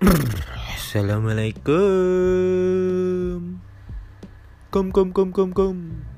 Assalamualaikum. Kom kom kom kom kom.